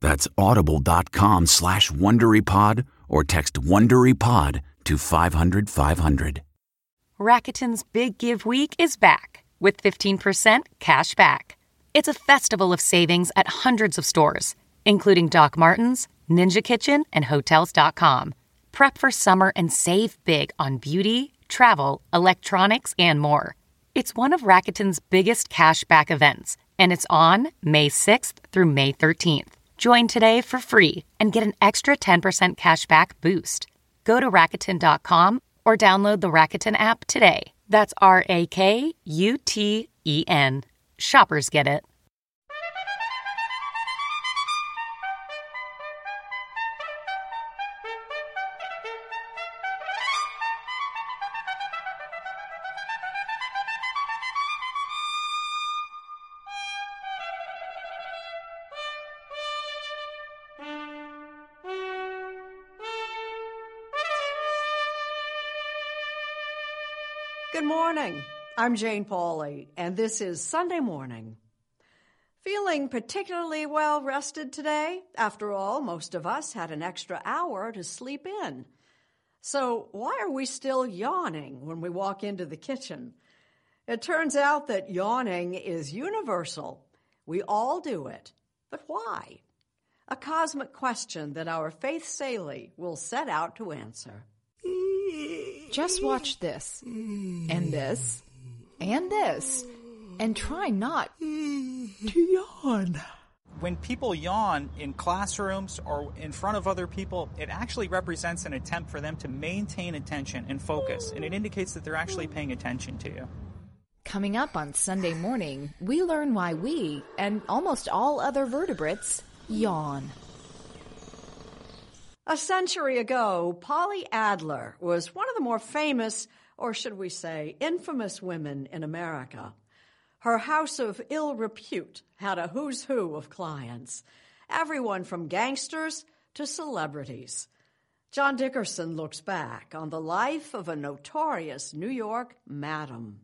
That's audible.com slash WonderyPod or text WonderyPod to 500 500. Rakuten's Big Give Week is back with 15% cash back. It's a festival of savings at hundreds of stores, including Doc Martens, Ninja Kitchen, and Hotels.com. Prep for summer and save big on beauty, travel, electronics, and more. It's one of Rakuten's biggest cash back events, and it's on May 6th through May 13th. Join today for free and get an extra 10% cashback boost. Go to Rakuten.com or download the Rakuten app today. That's R A K U T E N. Shoppers get it. Good morning. I'm Jane Pauley, and this is Sunday morning. Feeling particularly well rested today? After all, most of us had an extra hour to sleep in. So, why are we still yawning when we walk into the kitchen? It turns out that yawning is universal. We all do it. But why? A cosmic question that our Faith Salie will set out to answer. Just watch this, and this, and this, and try not to yawn. When people yawn in classrooms or in front of other people, it actually represents an attempt for them to maintain attention and focus, and it indicates that they're actually paying attention to you. Coming up on Sunday morning, we learn why we, and almost all other vertebrates, yawn. A century ago, Polly Adler was one of the more famous, or should we say, infamous women in America. Her house of ill repute had a who's who of clients, everyone from gangsters to celebrities. John Dickerson looks back on the life of a notorious New York madam.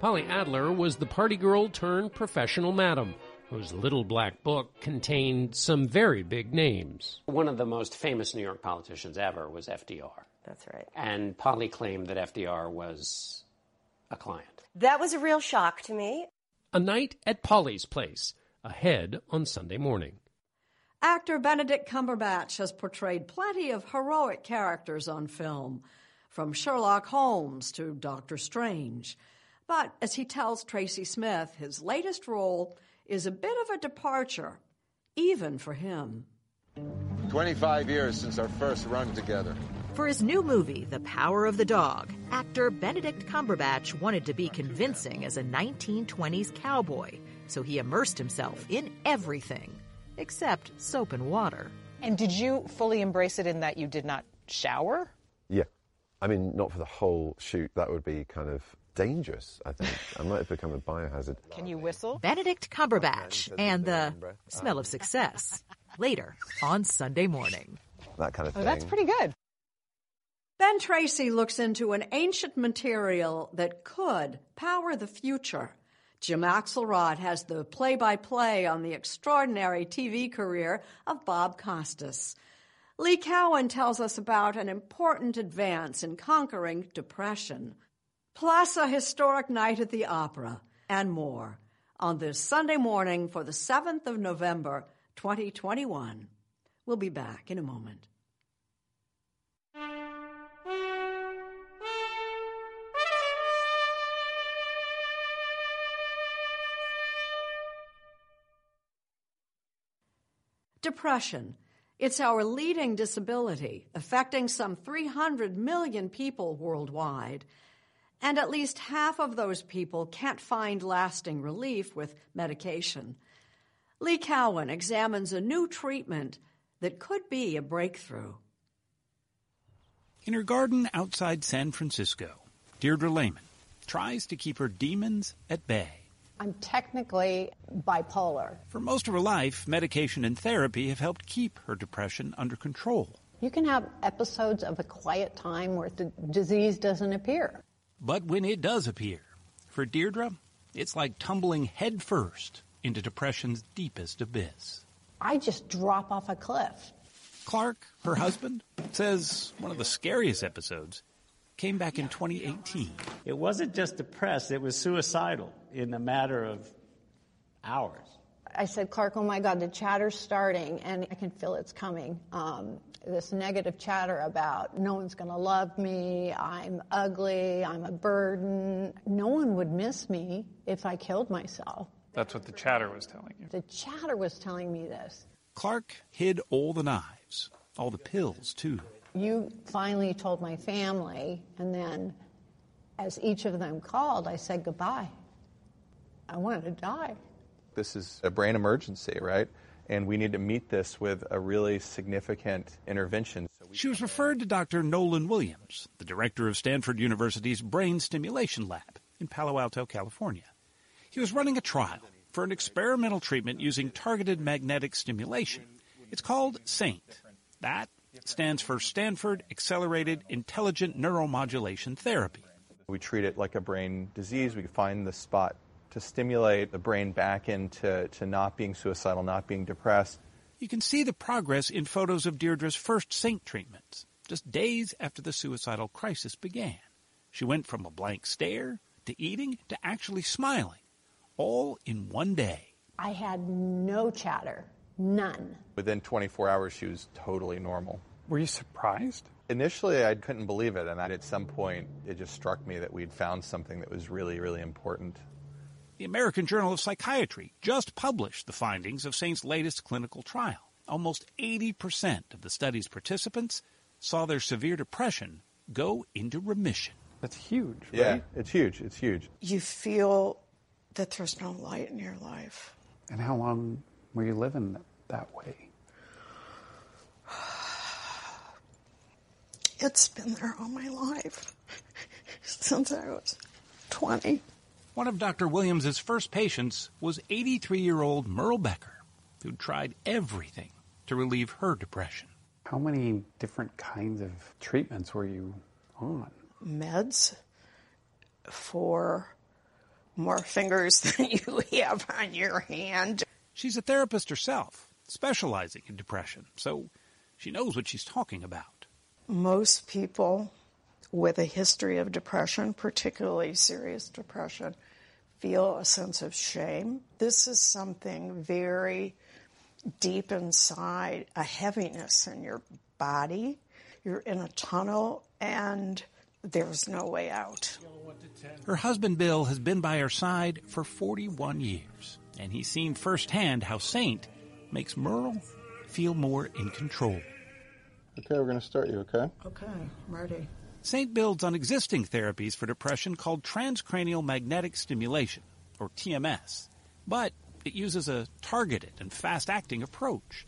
Polly Adler was the party girl turned professional madam whose little black book contained some very big names. One of the most famous New York politicians ever was FDR. That's right. And Polly claimed that FDR was a client. That was a real shock to me. A night at Polly's place, ahead on Sunday morning. Actor Benedict Cumberbatch has portrayed plenty of heroic characters on film, from Sherlock Holmes to Doctor Strange. But as he tells Tracy Smith, his latest role is a bit of a departure, even for him. 25 years since our first run together. For his new movie, The Power of the Dog, actor Benedict Cumberbatch wanted to be convincing as a 1920s cowboy, so he immersed himself in everything except soap and water. And did you fully embrace it in that you did not shower? Yeah. I mean, not for the whole shoot. That would be kind of dangerous, I think. I might have become a biohazard. Can you whistle? Benedict Cumberbatch and the smell of success. Later on Sunday morning. That kind of Oh, thing. that's pretty good. Ben Tracy looks into an ancient material that could power the future. Jim Axelrod has the play by play on the extraordinary TV career of Bob Costas. Lee Cowan tells us about an important advance in conquering depression, plus a historic night at the opera, and more on this Sunday morning for the 7th of November, 2021. We'll be back in a moment. Depression. It's our leading disability, affecting some 300 million people worldwide. And at least half of those people can't find lasting relief with medication. Lee Cowan examines a new treatment that could be a breakthrough. In her garden outside San Francisco, Deirdre Lehman tries to keep her demons at bay. I'm technically bipolar. For most of her life, medication and therapy have helped keep her depression under control. You can have episodes of a quiet time where the disease doesn't appear. But when it does appear, for Deirdre, it's like tumbling headfirst into depression's deepest abyss. I just drop off a cliff. Clark, her husband, says one of the scariest episodes came back in 2018. It wasn't just depressed, it was suicidal in a matter of hours. I said, Clark, oh my God, the chatter's starting, and I can feel it's coming. Um, this negative chatter about no one's going to love me, I'm ugly, I'm a burden. No one would miss me if I killed myself. That's what the chatter was telling you. The chatter was telling me this. Clark hid all the knives, all the pills, too. You finally told my family, and then as each of them called, I said goodbye. I wanted to die. This is a brain emergency, right? And we need to meet this with a really significant intervention. She was referred to Dr. Nolan Williams, the director of Stanford University's Brain Stimulation Lab in Palo Alto, California. He was running a trial for an experimental treatment using targeted magnetic stimulation. It's called SAINT. That stands for Stanford Accelerated Intelligent Neuromodulation Therapy. We treat it like a brain disease. We find the spot to stimulate the brain back into to not being suicidal, not being depressed. You can see the progress in photos of Deirdre's first SAINT treatments, just days after the suicidal crisis began. She went from a blank stare to eating to actually smiling, all in one day. I had no chatter, none. Within 24 hours, she was totally normal. Were you surprised? Initially, I couldn't believe it, and at some point, it just struck me that we'd found something that was really, really important. The American Journal of Psychiatry just published the findings of Saint's latest clinical trial. Almost 80% of the study's participants saw their severe depression go into remission. That's huge, Yeah, it's huge. It's huge. You feel that there's no light in your life. And how long were you living that way? It's been there all my life since I was 20. One of Dr. Williams's first patients was 83-year-old Merle Becker, who'd tried everything to relieve her depression. How many different kinds of treatments were you on? Meds for more fingers than you have on your hand. She's a therapist herself, specializing in depression, so she knows what she's talking about. Most people with a history of depression, particularly serious depression, feel a sense of shame. This is something very deep inside, a heaviness in your body. You're in a tunnel and there's no way out. Her husband Bill has been by her side for 41 years, and he's seen firsthand how Saint makes Merle feel more in control. Okay, we're going to start you, okay? Okay, I'm ready. Saint builds on existing therapies for depression called transcranial magnetic stimulation, or TMS, but it uses a targeted and fast acting approach.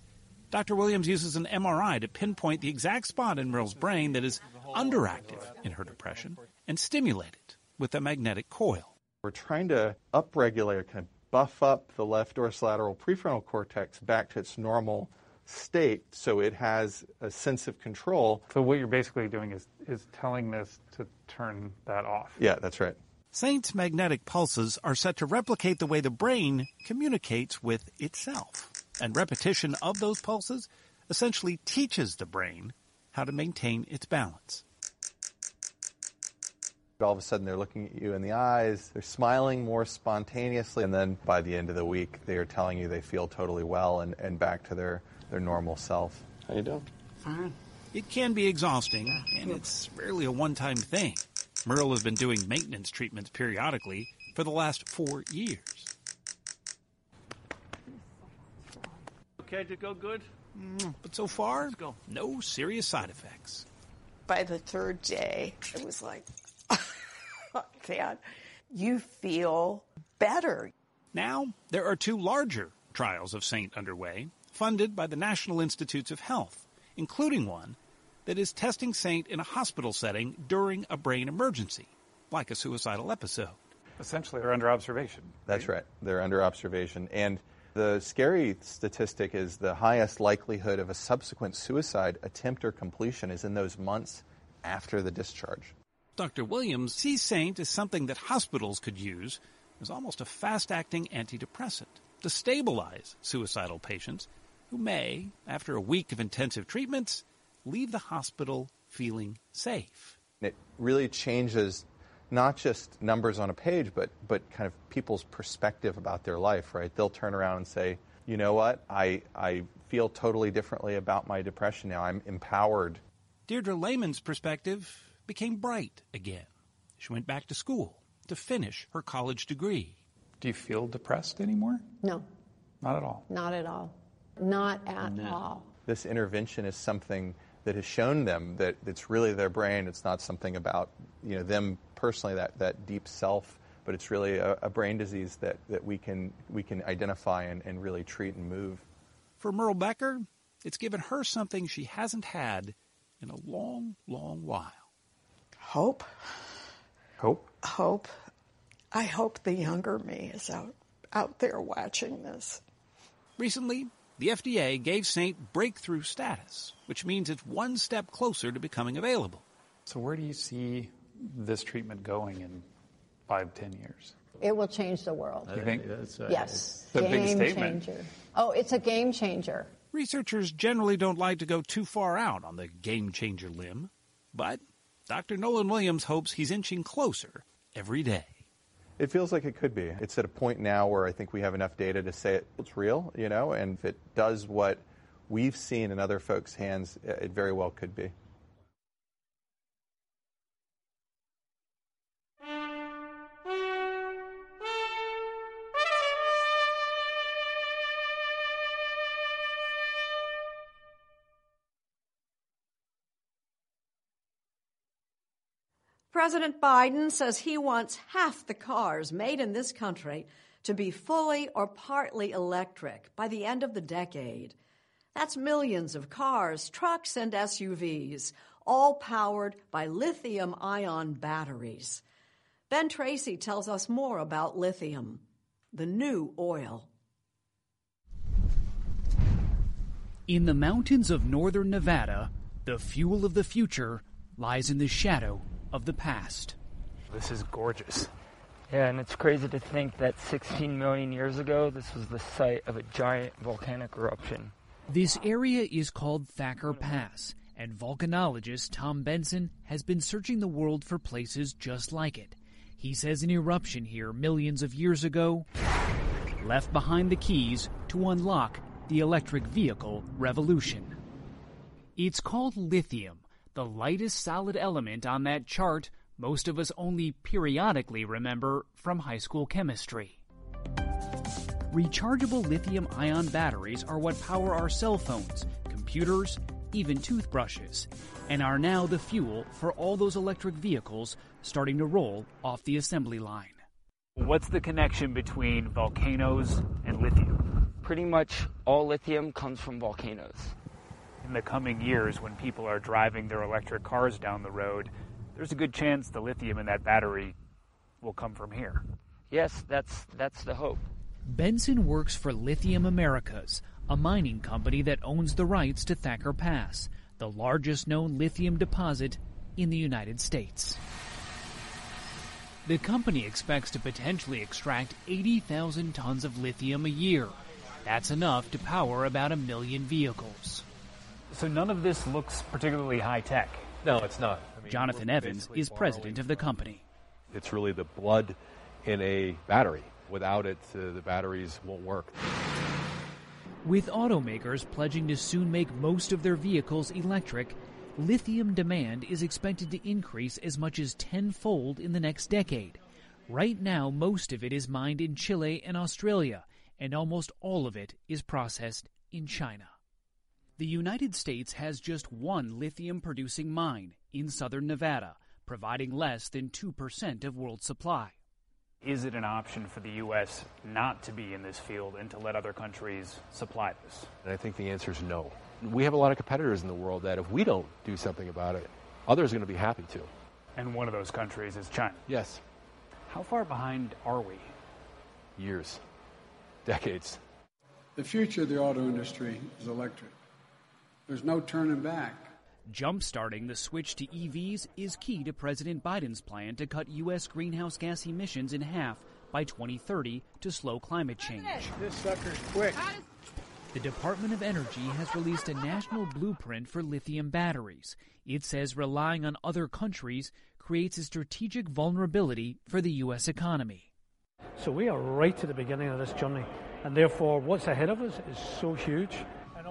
Dr. Williams uses an MRI to pinpoint the exact spot in Merle's brain that is underactive in her depression and stimulate it with a magnetic coil. We're trying to upregulate, kind of buff up the left dorsolateral prefrontal cortex back to its normal state so it has a sense of control. So what you're basically doing is is telling this to turn that off. Yeah, that's right. Saint's magnetic pulses are set to replicate the way the brain communicates with itself. And repetition of those pulses essentially teaches the brain how to maintain its balance. All of a sudden, they're looking at you in the eyes, they're smiling more spontaneously, and then by the end of the week, they are telling you they feel totally well and, and back to their, their normal self. How you doing? Fine. It can be exhausting, and it's rarely a one time thing. Merle has been doing maintenance treatments periodically for the last four years. Okay, to go good? Mm, but so far, no serious side effects. By the third day, it was like, Dad, you feel better. Now, there are two larger trials of Saint underway, funded by the National Institutes of Health, including one that is testing Saint in a hospital setting during a brain emergency, like a suicidal episode. Essentially, they're under observation. That's right. They're under observation. And the scary statistic is the highest likelihood of a subsequent suicide attempt or completion is in those months after the discharge. Dr. Williams sees Saint as something that hospitals could use as almost a fast acting antidepressant to stabilize suicidal patients who may, after a week of intensive treatments, leave the hospital feeling safe. It really changes not just numbers on a page, but, but kind of people's perspective about their life, right? They'll turn around and say, you know what, I, I feel totally differently about my depression now. I'm empowered. Deirdre Lehman's perspective became bright again. She went back to school to finish her college degree. Do you feel depressed anymore? No. Not at all. Not at all. Not at no. all. This intervention is something that has shown them that it's really their brain. It's not something about you know them personally, that, that deep self, but it's really a, a brain disease that, that we can we can identify and, and really treat and move. For Merle Becker, it's given her something she hasn't had in a long, long while. Hope. Hope. Hope. I hope the younger me is out out there watching this. Recently, the FDA gave Saint breakthrough status, which means it's one step closer to becoming available. So, where do you see this treatment going in five, ten years? It will change the world. You think? Uh, yes. It's a game big statement. changer. Oh, it's a game changer. Researchers generally don't like to go too far out on the game changer limb, but Dr. Nolan Williams hopes he's inching closer every day. It feels like it could be. It's at a point now where I think we have enough data to say it's real, you know, and if it does what we've seen in other folks' hands, it very well could be. President Biden says he wants half the cars made in this country to be fully or partly electric by the end of the decade. That's millions of cars, trucks, and SUVs, all powered by lithium ion batteries. Ben Tracy tells us more about lithium, the new oil. In the mountains of northern Nevada, the fuel of the future lies in the shadow of the past. This is gorgeous. Yeah, and it's crazy to think that 16 million years ago, this was the site of a giant volcanic eruption. This area is called Thacker Pass, and volcanologist Tom Benson has been searching the world for places just like it. He says an eruption here millions of years ago left behind the keys to unlock the electric vehicle revolution. It's called lithium, the lightest solid element on that chart most of us only periodically remember from high school chemistry. Rechargeable lithium ion batteries are what power our cell phones, computers, even toothbrushes, and are now the fuel for all those electric vehicles starting to roll off the assembly line. What's the connection between volcanoes and lithium? Pretty much all lithium comes from volcanoes. In the coming years, when people are driving their electric cars down the road, there's a good chance the lithium in that battery will come from here. Yes, that's that's the hope. Benson works for Lithium Americas, a mining company that owns the rights to Thacker Pass, the largest known lithium deposit in the United States. The company expects to potentially extract 80,000 tons of lithium a year. That's enough to power about a million vehicles. So none of this looks particularly high tech. No, it's not. I mean, Jonathan Evans is president of the company. It's really the blood in a battery. Without it, uh, the batteries won't work. With automakers pledging to soon make most of their vehicles electric, lithium demand is expected to increase as much as tenfold in the next decade. Right now, most of it is mined in Chile and Australia, and almost all of it is processed in China. The United States has just one lithium producing mine in southern Nevada, providing less than 2% of world supply. Is it an option for the U.S. not to be in this field and to let other countries supply this? And I think the answer is no. We have a lot of competitors in the world that if we don't do something about it, others are going to be happy to. And one of those countries is China. Yes. How far behind are we? Years, decades. The future of the auto industry is electric. There's no turning back. Jumpstarting the switch to EVs is key to President Biden's plan to cut U.S. greenhouse gas emissions in half by 2030 to slow climate change. This sucker's quick. The Department of Energy has released a national blueprint for lithium batteries. It says relying on other countries creates a strategic vulnerability for the U.S. economy. So we are right at the beginning of this journey, and therefore what's ahead of us is so huge.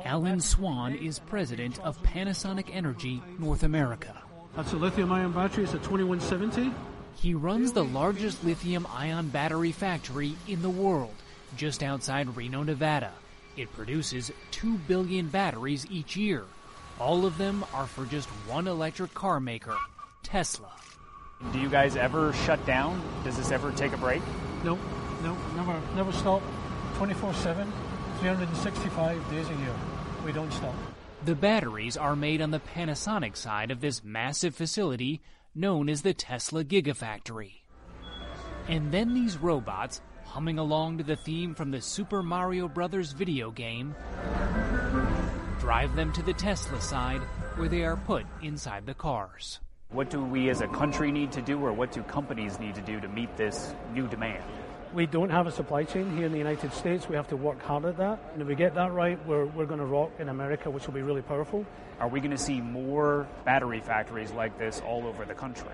Alan Swan is president of Panasonic Energy North America. That's a lithium ion battery, it's a 2170. He runs the largest lithium ion battery factory in the world, just outside Reno, Nevada. It produces 2 billion batteries each year. All of them are for just one electric car maker, Tesla. Do you guys ever shut down? Does this ever take a break? No, no, never, never stop. 24 7, 365 days a year. We don't stop. The batteries are made on the Panasonic side of this massive facility known as the Tesla Gigafactory. And then these robots, humming along to the theme from the Super Mario Bros. video game, drive them to the Tesla side where they are put inside the cars. What do we as a country need to do, or what do companies need to do to meet this new demand? We don't have a supply chain here in the United States. We have to work hard at that. And if we get that right, we're, we're going to rock in America, which will be really powerful. Are we going to see more battery factories like this all over the country?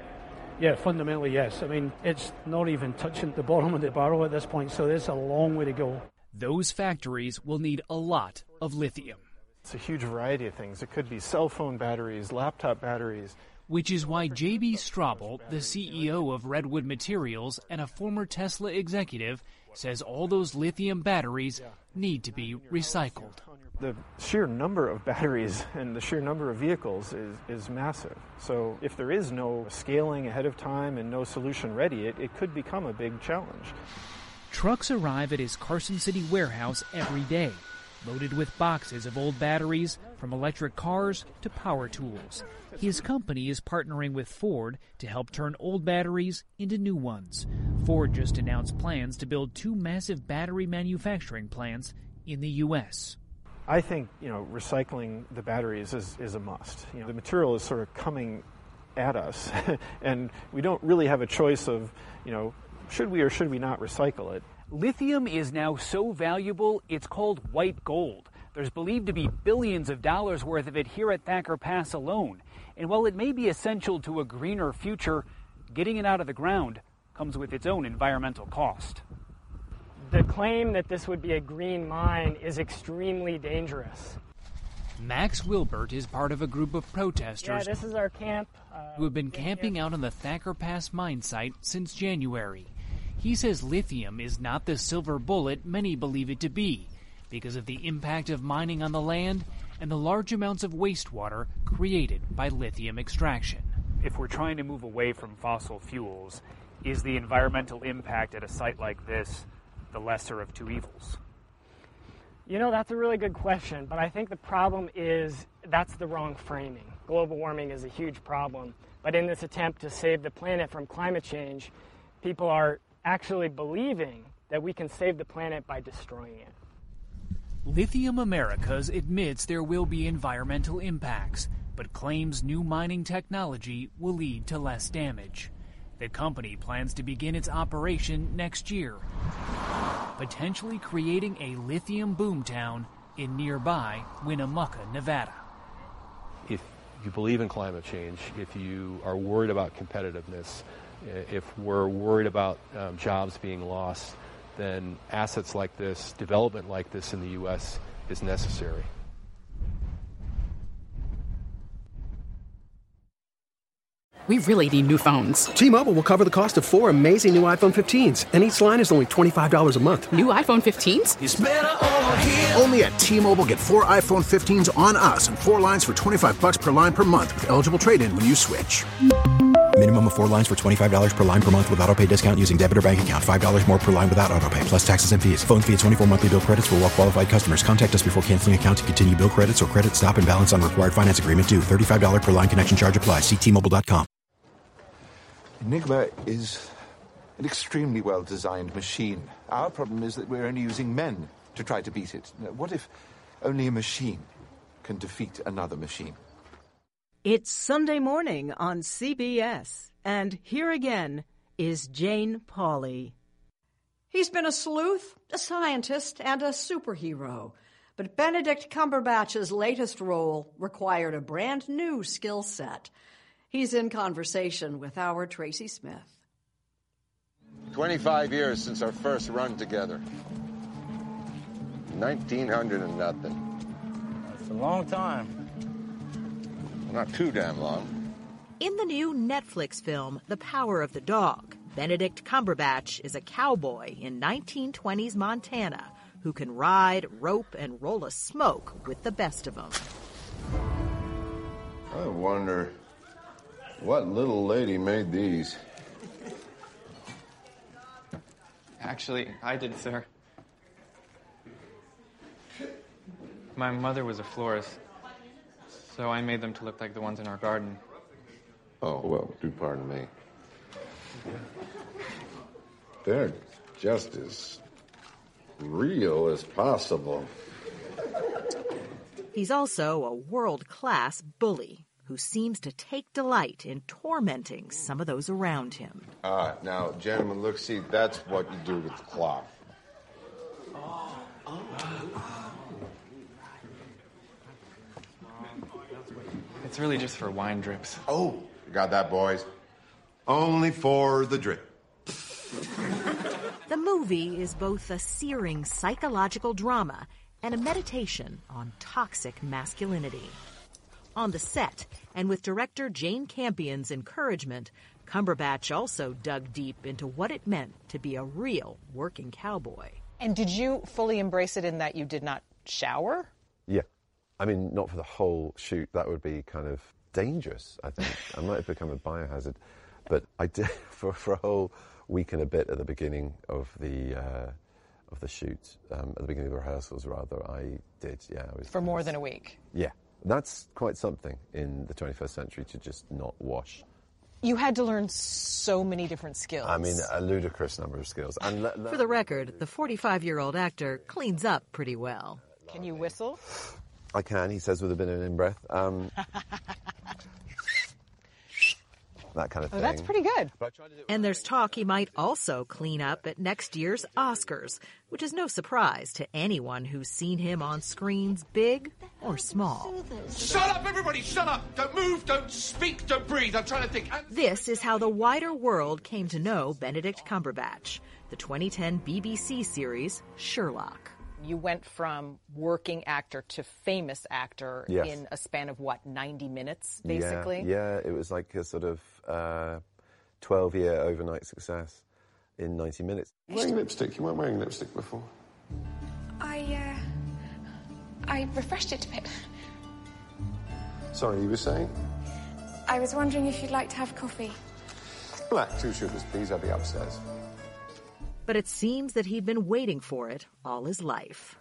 Yeah, fundamentally, yes. I mean, it's not even touching the bottom of the barrel at this point, so there's a long way to go. Those factories will need a lot of lithium. It's a huge variety of things. It could be cell phone batteries, laptop batteries, which is why J.B. Straubel, the CEO of Redwood Materials and a former Tesla executive, says all those lithium batteries need to be recycled. The sheer number of batteries and the sheer number of vehicles is, is massive. So, if there is no scaling ahead of time and no solution ready, it, it could become a big challenge. Trucks arrive at his Carson City warehouse every day, loaded with boxes of old batteries, from electric cars to power tools. His company is partnering with Ford to help turn old batteries into new ones. Ford just announced plans to build two massive battery manufacturing plants in the U.S. I think you know recycling the batteries is, is a must. You know, the material is sort of coming at us, and we don't really have a choice of you know should we or should we not recycle it. Lithium is now so valuable it's called white gold. There's believed to be billions of dollars worth of it here at Thacker Pass alone. And while it may be essential to a greener future, getting it out of the ground comes with its own environmental cost. The claim that this would be a green mine is extremely dangerous. Max Wilbert is part of a group of protesters yeah, this is our camp, uh, who have been camping out on the Thacker Pass mine site since January. He says lithium is not the silver bullet many believe it to be because of the impact of mining on the land and the large amounts of wastewater created by lithium extraction. If we're trying to move away from fossil fuels, is the environmental impact at a site like this the lesser of two evils? You know, that's a really good question, but I think the problem is that's the wrong framing. Global warming is a huge problem, but in this attempt to save the planet from climate change, people are actually believing that we can save the planet by destroying it. Lithium Americas admits there will be environmental impacts, but claims new mining technology will lead to less damage. The company plans to begin its operation next year, potentially creating a lithium boomtown in nearby Winnemucca, Nevada. If you believe in climate change, if you are worried about competitiveness, if we're worried about um, jobs being lost, then assets like this, development like this in the U.S. is necessary. We really need new phones. T Mobile will cover the cost of four amazing new iPhone 15s, and each line is only $25 a month. New iPhone 15s? Only at T Mobile get four iPhone 15s on us and four lines for 25 bucks per line per month with eligible trade in when you switch. Minimum of four lines for $25 per line per month with auto pay discount using debit or bank account. $5 more per line without auto pay, plus taxes and fees. Phone fee at 24 monthly bill credits for all well qualified customers. Contact us before canceling account to continue bill credits or credit stop and balance on required finance agreement due. $35 per line connection charge apply. Ctmobile.com. Enigma is an extremely well designed machine. Our problem is that we're only using men to try to beat it. What if only a machine can defeat another machine? It's Sunday morning on CBS, and here again is Jane Pauley. He's been a sleuth, a scientist, and a superhero. But Benedict Cumberbatch's latest role required a brand new skill set. He's in conversation with our Tracy Smith. 25 years since our first run together. 1900 and nothing. That's a long time. Not too damn long. In the new Netflix film, The Power of the Dog, Benedict Cumberbatch is a cowboy in 1920s Montana who can ride, rope, and roll a smoke with the best of them. I wonder what little lady made these? Actually, I did, sir. My mother was a florist, so I made them to look like the ones in our garden. Oh, well, do pardon me. They're just as real as possible. He's also a world class bully who seems to take delight in tormenting some of those around him. Ah, now, gentlemen, look, see, that's what you do with the clock. It's really just for wine drips. Oh, you got that, boys. Only for the drip. The movie is both a searing psychological drama and a meditation on toxic masculinity. On the set, and with director Jane Campion's encouragement, Cumberbatch also dug deep into what it meant to be a real working cowboy. And did you fully embrace it in that you did not shower? Yeah. I mean, not for the whole shoot. That would be kind of dangerous, I think. I might have become a biohazard. But I did, for, for a whole week and a bit at the beginning of the. Uh, of the shoot, um, at the beginning of the rehearsals, rather, I did, yeah. I was, For more than a week? Yeah. That's quite something in the 21st century to just not wash. You had to learn so many different skills. I mean, a ludicrous number of skills. And le- le- For the record, the 45 year old actor cleans up pretty well. Can you whistle? I can, he says with a bit of an in breath. Um, that kind of thing. Oh, that's pretty good. And there's talk he might also clean up at next year's Oscars, which is no surprise to anyone who's seen him on screens big or small. Shut up, everybody! Shut up! Don't move, don't speak, don't breathe. I'm trying to think. This is how the wider world came to know Benedict Cumberbatch, the 2010 BBC series Sherlock. You went from working actor to famous actor Yes. in a span of what, 90 minutes, basically? Yeah, yeah, it was like a sort of uh, 12 year overnight success in 90 minutes. Wearing lipstick. You weren't wearing lipstick before. I, uh. I refreshed it a bit. Sorry, you were saying? I was wondering if you'd like to have coffee. Black, two sugars, please. I'll be upstairs. But it seems that he'd been waiting for it all his life.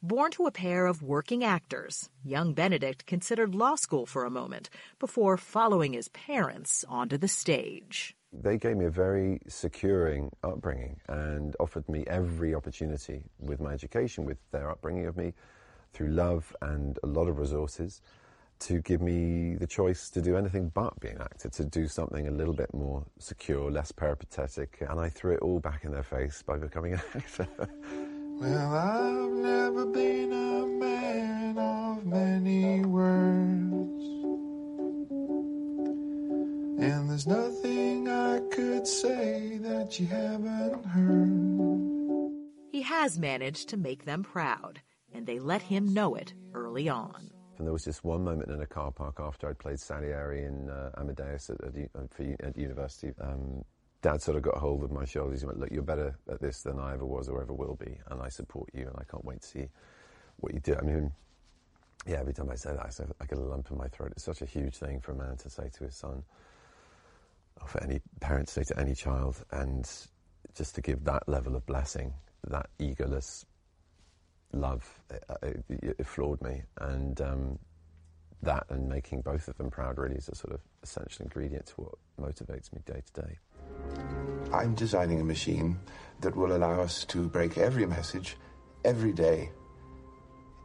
Born to a pair of working actors, young Benedict considered law school for a moment before following his parents onto the stage. They gave me a very securing upbringing and offered me every opportunity with my education, with their upbringing of me, through love and a lot of resources, to give me the choice to do anything but be an actor, to do something a little bit more secure, less peripatetic. And I threw it all back in their face by becoming an actor. Well, I've never been a man of many words. And there's nothing I could say that you haven't heard. He has managed to make them proud, and they let him know it early on. And there was just one moment in a car park after I'd played Salieri in uh, Amadeus at, at, at, university. Um, Dad sort of got hold of my shoulders. He went, "Look, you're better at this than I ever was or ever will be, and I support you, and I can't wait to see what you do." I mean, yeah, every time I say that, I, I get a lump in my throat. It's such a huge thing for a man to say to his son, or for any parent to say to any child, and just to give that level of blessing, that egoless love, it, it, it floored me, and um, that and making both of them proud really is a sort of essential ingredient to what motivates me day to day. I'm designing a machine that will allow us to break every message every day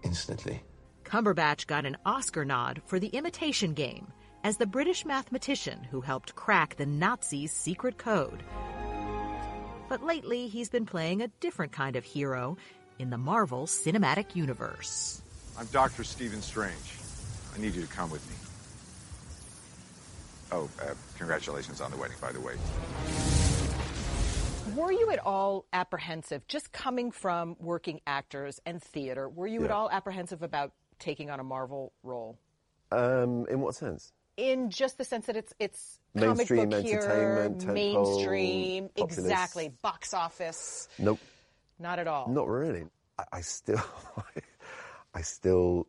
instantly. Cumberbatch got an Oscar nod for The Imitation Game as the British mathematician who helped crack the Nazis' secret code. But lately, he's been playing a different kind of hero in the Marvel Cinematic Universe. I'm Dr. Stephen Strange. I need you to come with me. Oh, uh, congratulations on the wedding, by the way. Were you at all apprehensive, just coming from working actors and theater, were you yeah. at all apprehensive about taking on a Marvel role? Um, in what sense? In just the sense that it's it's mainstream comic book entertainment, here, mainstream, exactly, box office. Nope. Not at all. Not really. I, I still, I still,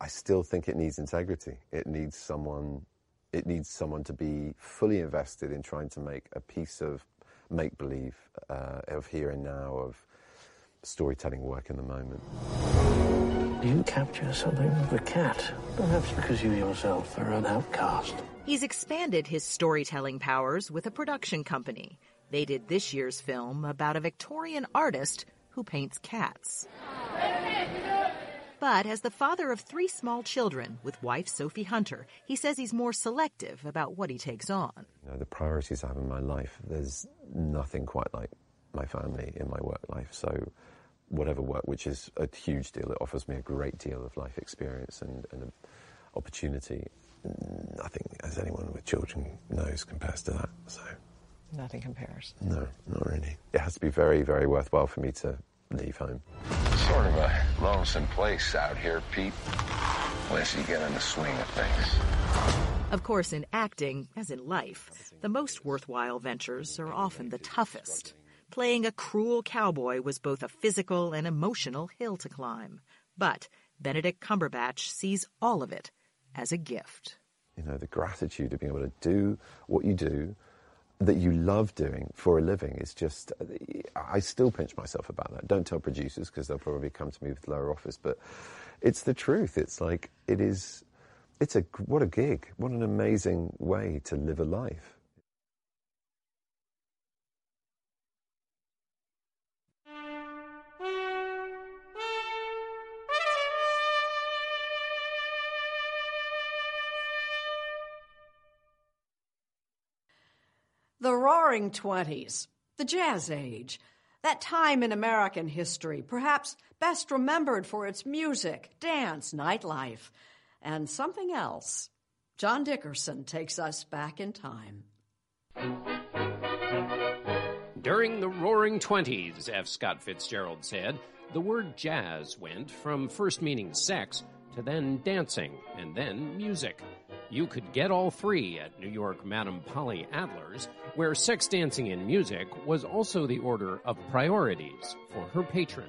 I still think it needs integrity. It needs someone it needs someone to be fully invested in trying to make a piece of make believe, uh, of here and now, of storytelling work in the moment. Do you capture something of the cat, perhaps because you yourself are an outcast. He's expanded his storytelling powers with a production company. They did this year's film about a Victorian artist who paints cats. But as the father of three small children with wife Sophie Hunter, he says he's more selective about what he takes on. You know, the priorities I have in my life, there's nothing quite like my family in my work life. So whatever work, which is a huge deal, it offers me a great deal of life experience and, and opportunity. Nothing, as anyone with children knows, compares to that. So nothing compares. No, not really. It has to be very, very worthwhile for me to leave home. Sort of a lonesome place out here, Pete. Unless you get in the swing of things. Of course, in acting, as in life, the most worthwhile ventures are often the toughest. Playing a cruel cowboy was both a physical and emotional hill to climb. But Benedict Cumberbatch sees all of it as a gift. You know, the gratitude of being able to do what you do that you love doing for a living is just, I still pinch myself about that. Don't tell producers because they'll probably come to me with lower offers, but it's the truth. It's like, it is, it's a, what a gig. What an amazing way to live a life. Roaring Twenties, the Jazz Age, that time in American history, perhaps best remembered for its music, dance, nightlife, and something else. John Dickerson takes us back in time. During the Roaring Twenties, F. Scott Fitzgerald said, the word jazz went from first meaning sex to then dancing and then music. You could get all three at New York Madame Polly Adler's, where sex dancing and music was also the order of priorities for her patrons.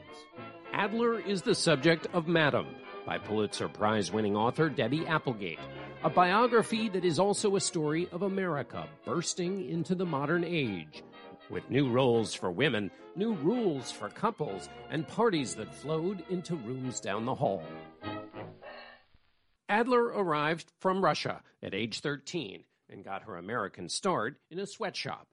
Adler is the subject of Madam by Pulitzer Prize winning author Debbie Applegate, a biography that is also a story of America bursting into the modern age. With new roles for women, new rules for couples, and parties that flowed into rooms down the hall. Adler arrived from Russia at age 13 and got her American start in a sweatshop.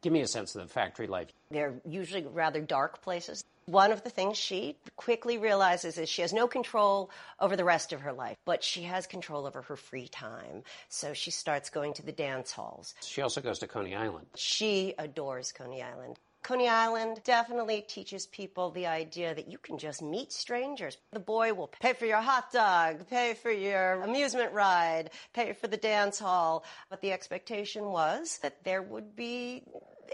Give me a sense of the factory life. They're usually rather dark places. One of the things she quickly realizes is she has no control over the rest of her life, but she has control over her free time. So she starts going to the dance halls. She also goes to Coney Island. She adores Coney Island. Coney Island definitely teaches people the idea that you can just meet strangers. The boy will pay for your hot dog, pay for your amusement ride, pay for the dance hall. But the expectation was that there would be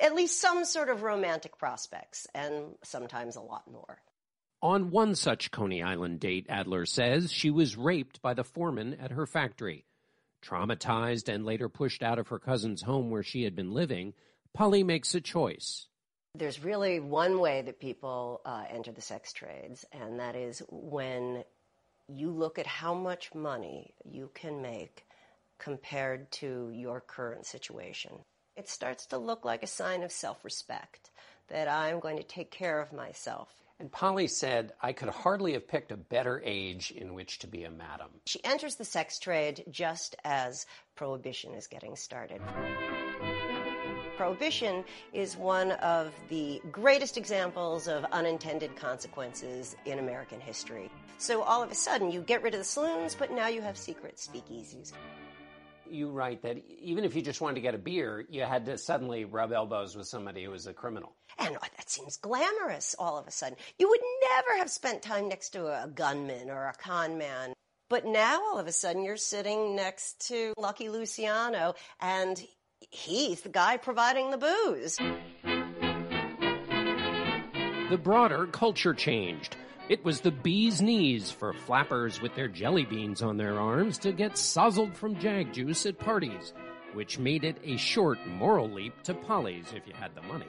at least some sort of romantic prospects, and sometimes a lot more. On one such Coney Island date, Adler says she was raped by the foreman at her factory. Traumatized and later pushed out of her cousin's home where she had been living, Polly makes a choice. There's really one way that people uh, enter the sex trades, and that is when you look at how much money you can make compared to your current situation. It starts to look like a sign of self respect that I'm going to take care of myself. And Polly said, I could hardly have picked a better age in which to be a madam. She enters the sex trade just as prohibition is getting started. Prohibition is one of the greatest examples of unintended consequences in American history. So all of a sudden, you get rid of the saloons, but now you have secret speakeasies you write that even if you just wanted to get a beer, you had to suddenly rub elbows with somebody who was a criminal. And oh, that seems glamorous all of a sudden. You would never have spent time next to a gunman or a con man. But now all of a sudden you're sitting next to Lucky Luciano and he's the guy providing the booze. The broader culture changed. It was the bee's knees for flappers with their jelly beans on their arms to get sozzled from jag juice at parties, which made it a short moral leap to Polly's if you had the money.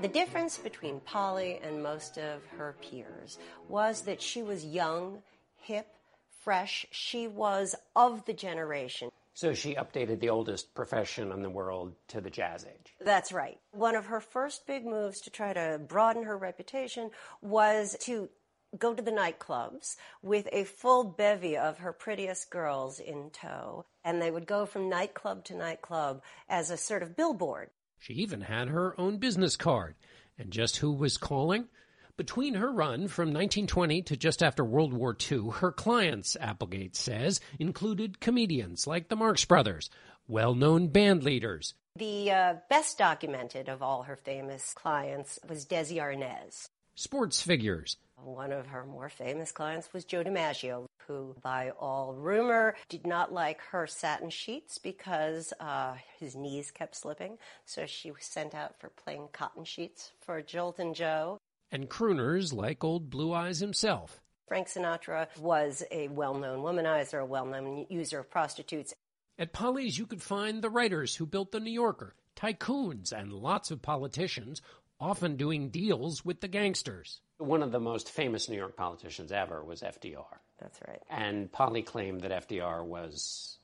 The difference between Polly and most of her peers was that she was young, hip, fresh. She was of the generation. So she updated the oldest profession in the world to the jazz age. That's right. One of her first big moves to try to broaden her reputation was to go to the nightclubs with a full bevy of her prettiest girls in tow. And they would go from nightclub to nightclub as a sort of billboard. She even had her own business card. And just who was calling? Between her run from 1920 to just after World War II, her clients, Applegate says, included comedians like the Marx Brothers, well known band leaders. The uh, best documented of all her famous clients was Desi Arnaz. Sports figures, one of her more famous clients was Joe DiMaggio, who, by all rumor, did not like her satin sheets because uh, his knees kept slipping. So she was sent out for plain cotton sheets for Joltin' Joe. And crooners like old Blue Eyes himself. Frank Sinatra was a well known womanizer, a well known user of prostitutes. At Polly's, you could find the writers who built The New Yorker, tycoons, and lots of politicians, often doing deals with the gangsters. One of the most famous New York politicians ever was FDR. That's right. And Polly claimed that FDR was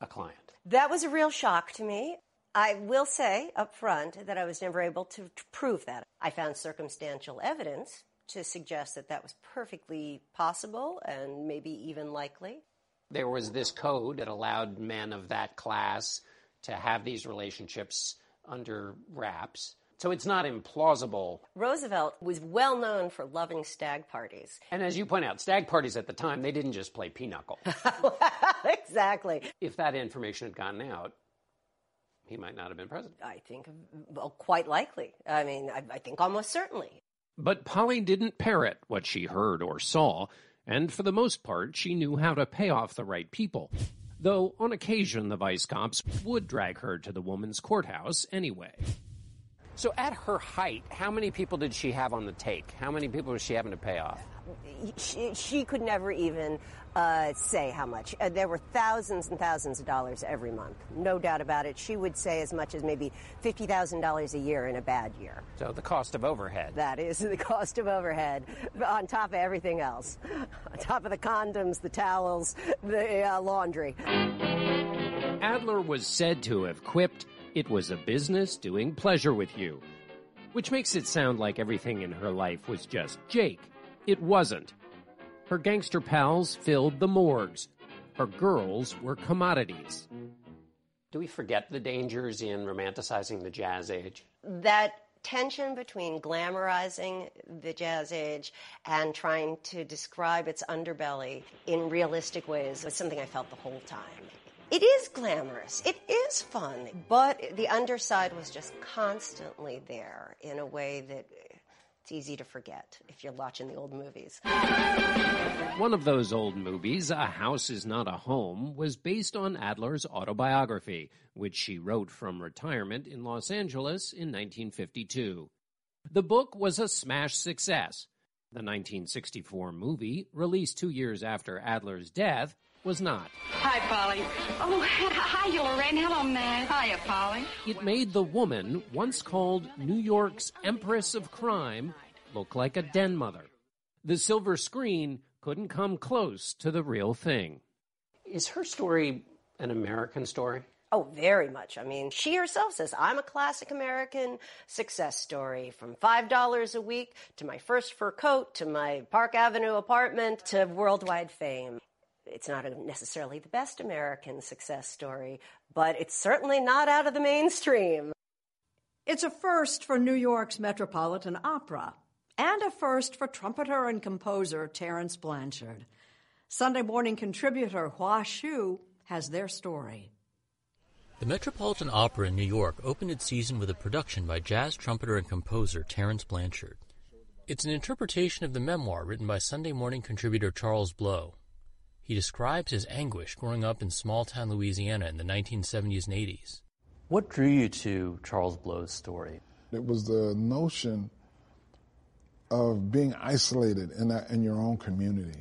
a client. That was a real shock to me. I will say up front that I was never able to, prove that. I found circumstantial evidence to suggest that that was perfectly possible and maybe even likely. There was this code that allowed men of that class to have these relationships under wraps. So it's not implausible. Roosevelt was well known for loving stag parties. And as you point out, stag parties at the time, they didn't just play pinochle. exactly. If that information had gotten out, he might not have been president. I think, well, quite likely. I mean, I, I think almost certainly. But Polly didn't parrot what she heard or saw, and for the most part, she knew how to pay off the right people. Though on occasion, the vice cops would drag her to the woman's courthouse anyway. So at her height, how many people did she have on the take? How many people was she having to pay off? She, she could never even uh, say how much. Uh, there were thousands and thousands of dollars every month, no doubt about it. She would say as much as maybe fifty thousand dollars a year in a bad year. So the cost of overhead. That is the cost of overhead, on top of everything else, on top of the condoms, the towels, the uh, laundry. Adler was said to have quipped. It was a business doing pleasure with you. Which makes it sound like everything in her life was just Jake. It wasn't. Her gangster pals filled the morgues. Her girls were commodities. Do we forget the dangers in romanticizing the jazz age? That tension between glamorizing the jazz age and trying to describe its underbelly in realistic ways was something I felt the whole time. It is glamorous. It is fun. But the underside was just constantly there in a way that it's easy to forget if you're watching the old movies. One of those old movies, A House Is Not a Home, was based on Adler's autobiography, which she wrote from retirement in Los Angeles in 1952. The book was a smash success. The 1964 movie, released two years after Adler's death, was not. Hi, Polly. Oh, hi, Lorraine. Hello, Matt. Hiya, Polly. It made the woman, once called New York's Empress of Crime, look like a den mother. The silver screen couldn't come close to the real thing. Is her story an American story? Oh, very much. I mean, she herself says, I'm a classic American success story from $5 a week to my first fur coat to my Park Avenue apartment to worldwide fame. It's not necessarily the best American success story, but it's certainly not out of the mainstream. It's a first for New York's Metropolitan Opera and a first for trumpeter and composer Terence Blanchard. Sunday morning contributor Hua Hsu has their story. The Metropolitan Opera in New York opened its season with a production by jazz trumpeter and composer Terence Blanchard. It's an interpretation of the memoir written by Sunday morning contributor Charles Blow. He describes his anguish growing up in small town Louisiana in the 1970s and 80s. What drew you to Charles Blow's story? It was the notion of being isolated in, that, in your own community.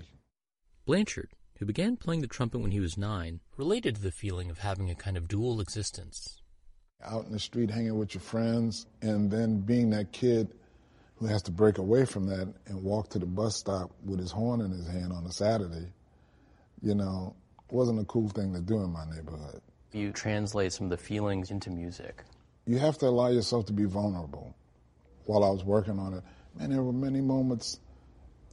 Blanchard, who began playing the trumpet when he was nine, related to the feeling of having a kind of dual existence. Out in the street hanging with your friends, and then being that kid who has to break away from that and walk to the bus stop with his horn in his hand on a Saturday, you know, wasn't a cool thing to do in my neighborhood. You translate some of the feelings into music. You have to allow yourself to be vulnerable. While I was working on it, man, there were many moments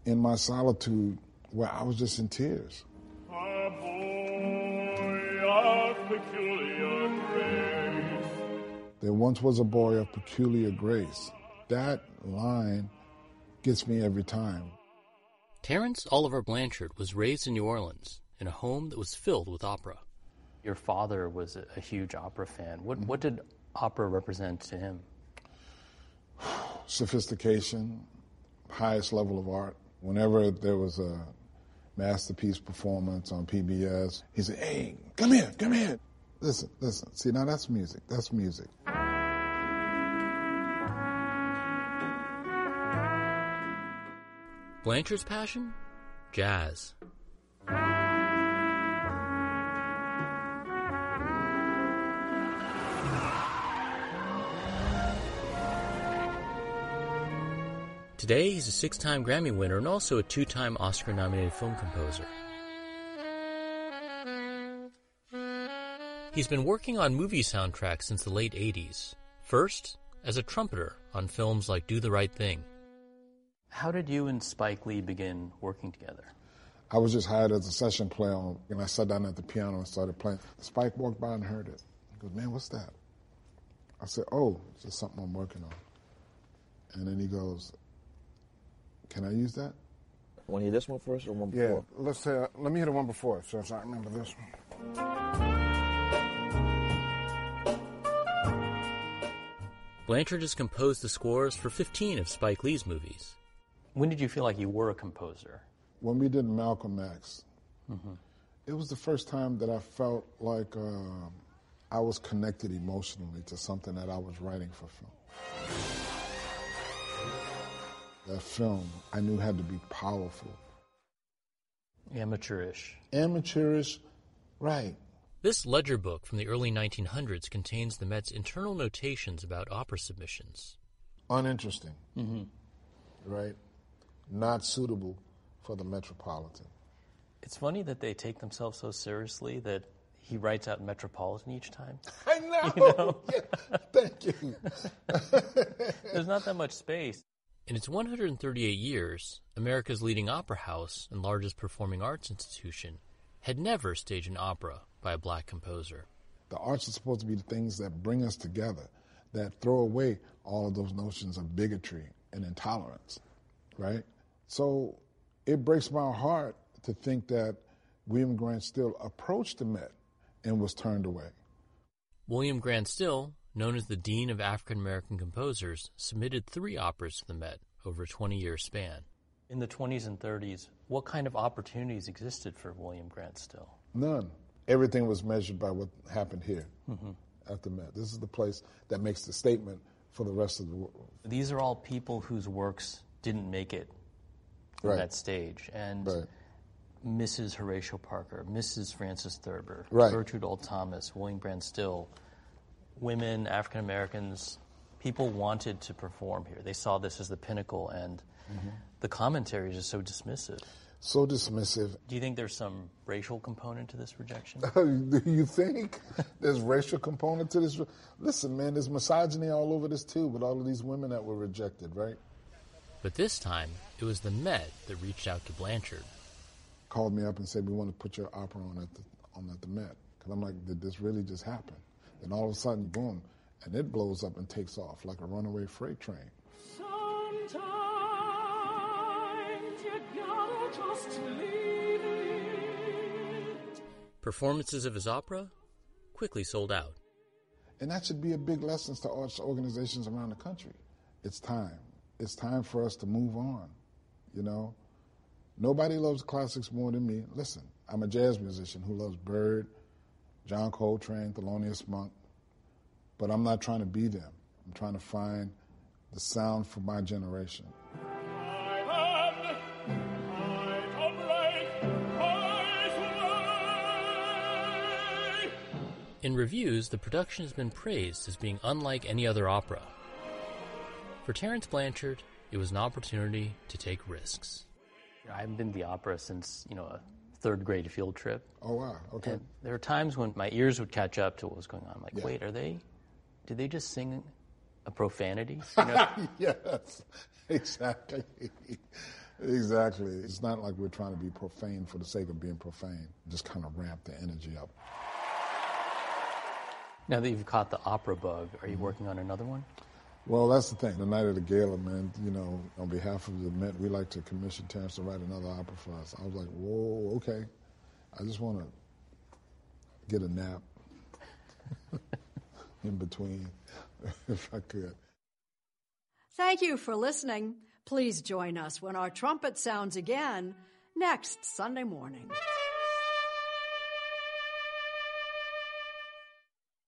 in my solitude where I was just in tears. There once was a boy of peculiar grace. That line gets me every time. Terence Oliver Blanchard was raised in New Orleans in a home that was filled with opera. Your father was a, a huge opera fan. What, what did opera represent to him? Sophistication, highest level of art. Whenever there was a masterpiece performance on PBS, he said, Hey, come here, come here. Listen, listen. See, now that's music. That's music. Blanchard's passion? Jazz. Today, he's a six time Grammy winner and also a two time Oscar nominated film composer. He's been working on movie soundtracks since the late 80s. First, as a trumpeter on films like Do the Right Thing. How did you and Spike Lee begin working together? I was just hired as a session player, and I sat down at the piano and started playing. Spike walked by and heard it. He goes, Man, what's that? I said, Oh, it's just something I'm working on. And then he goes, Can I use that? Want to hear this one first or one before? Yeah, let's say, uh, let me hear the one before, since I remember this one. Blanchard has composed the scores for 15 of Spike Lee's movies. When did you feel like you were a composer? When we did Malcolm X, it was the first time that I felt like uh, I was connected emotionally to something that I was writing for film. That film I knew had to be powerful. Amateurish. Amateurish, right. This ledger book from the early 1900s contains the Met's internal notations about opera submissions. Uninteresting, Mm-hmm. right? Not suitable for the Metropolitan. It's funny that they take themselves so seriously that he writes out Metropolitan each time. I know. You know? Yeah, thank you. There's not that much space. In its 138 years, America's leading opera house and largest performing arts institution had never staged an opera by a black composer. The arts are supposed to be the things that bring us together, that throw away all of those notions of bigotry and intolerance, right? So it breaks my heart to think that William Grant Still approached the Met and was turned away. William Grant Still, known as the Dean of African American Composers, submitted three operas to the Met over a 20 year span. In the 20s and 30s, what kind of opportunities existed for William Grant Still? None. Everything was measured by what happened here Mhm. at the Met. This is the place that makes the statement for the rest of the world. These are all people whose works didn't make it on Right. that stage. And Mrs. Horatio Parker, Mrs. Frances Thurber, Right. Gertrude Old Thomas, William Grant Still, women, African Americans, people wanted to perform here. They saw this as the pinnacle, and Mm-hmm. the commentary is just so dismissive. So dismissive. Do you think there's some racial component to this rejection? Do you think there's racial component to this? Listen, man, there's misogyny all over this too, with all of these women that were rejected, right? But this time, it was the Met that reached out to Blanchard. Called me up and said, "We want to put your opera on at the on at the Met." Because I'm like, "Did this really just happen?" Then all of a sudden, boom, and it blows up and takes off like a runaway freight train. Sometimes you gotta just leave it. Performances of his opera quickly sold out. And that should be a big lesson to arts organizations around the country. It's time. It's time for us to move on. You know, nobody loves classics more than me. Listen, I'm a jazz musician who loves Bird, John Coltrane, Thelonious Monk, but I'm not trying to be them. I'm trying to find the sound for my generation. In reviews, the production has been praised as being unlike any other opera. For Terence Blanchard, it was an opportunity to take risks. I haven't been to the opera since, you know, a third grade field trip. Oh, wow. Okay. And there were times when my ears would catch up to what was going on. I'm like, Yeah. wait, are they, did they just sing a profanity? You know? yes, exactly. exactly. It's not like we're trying to be profane for the sake of being profane. Just kind of ramp the energy up. now that you've caught the opera bug, are you mm-hmm. working on another one? Well, that's the thing. The night of the gala, man, you know, on behalf of the Met, we like to commission Terence to write another opera for us. I was like, whoa, okay. I just want to get a nap in between, if I could. Thank you for listening. Please join us when our trumpet sounds again next Sunday morning.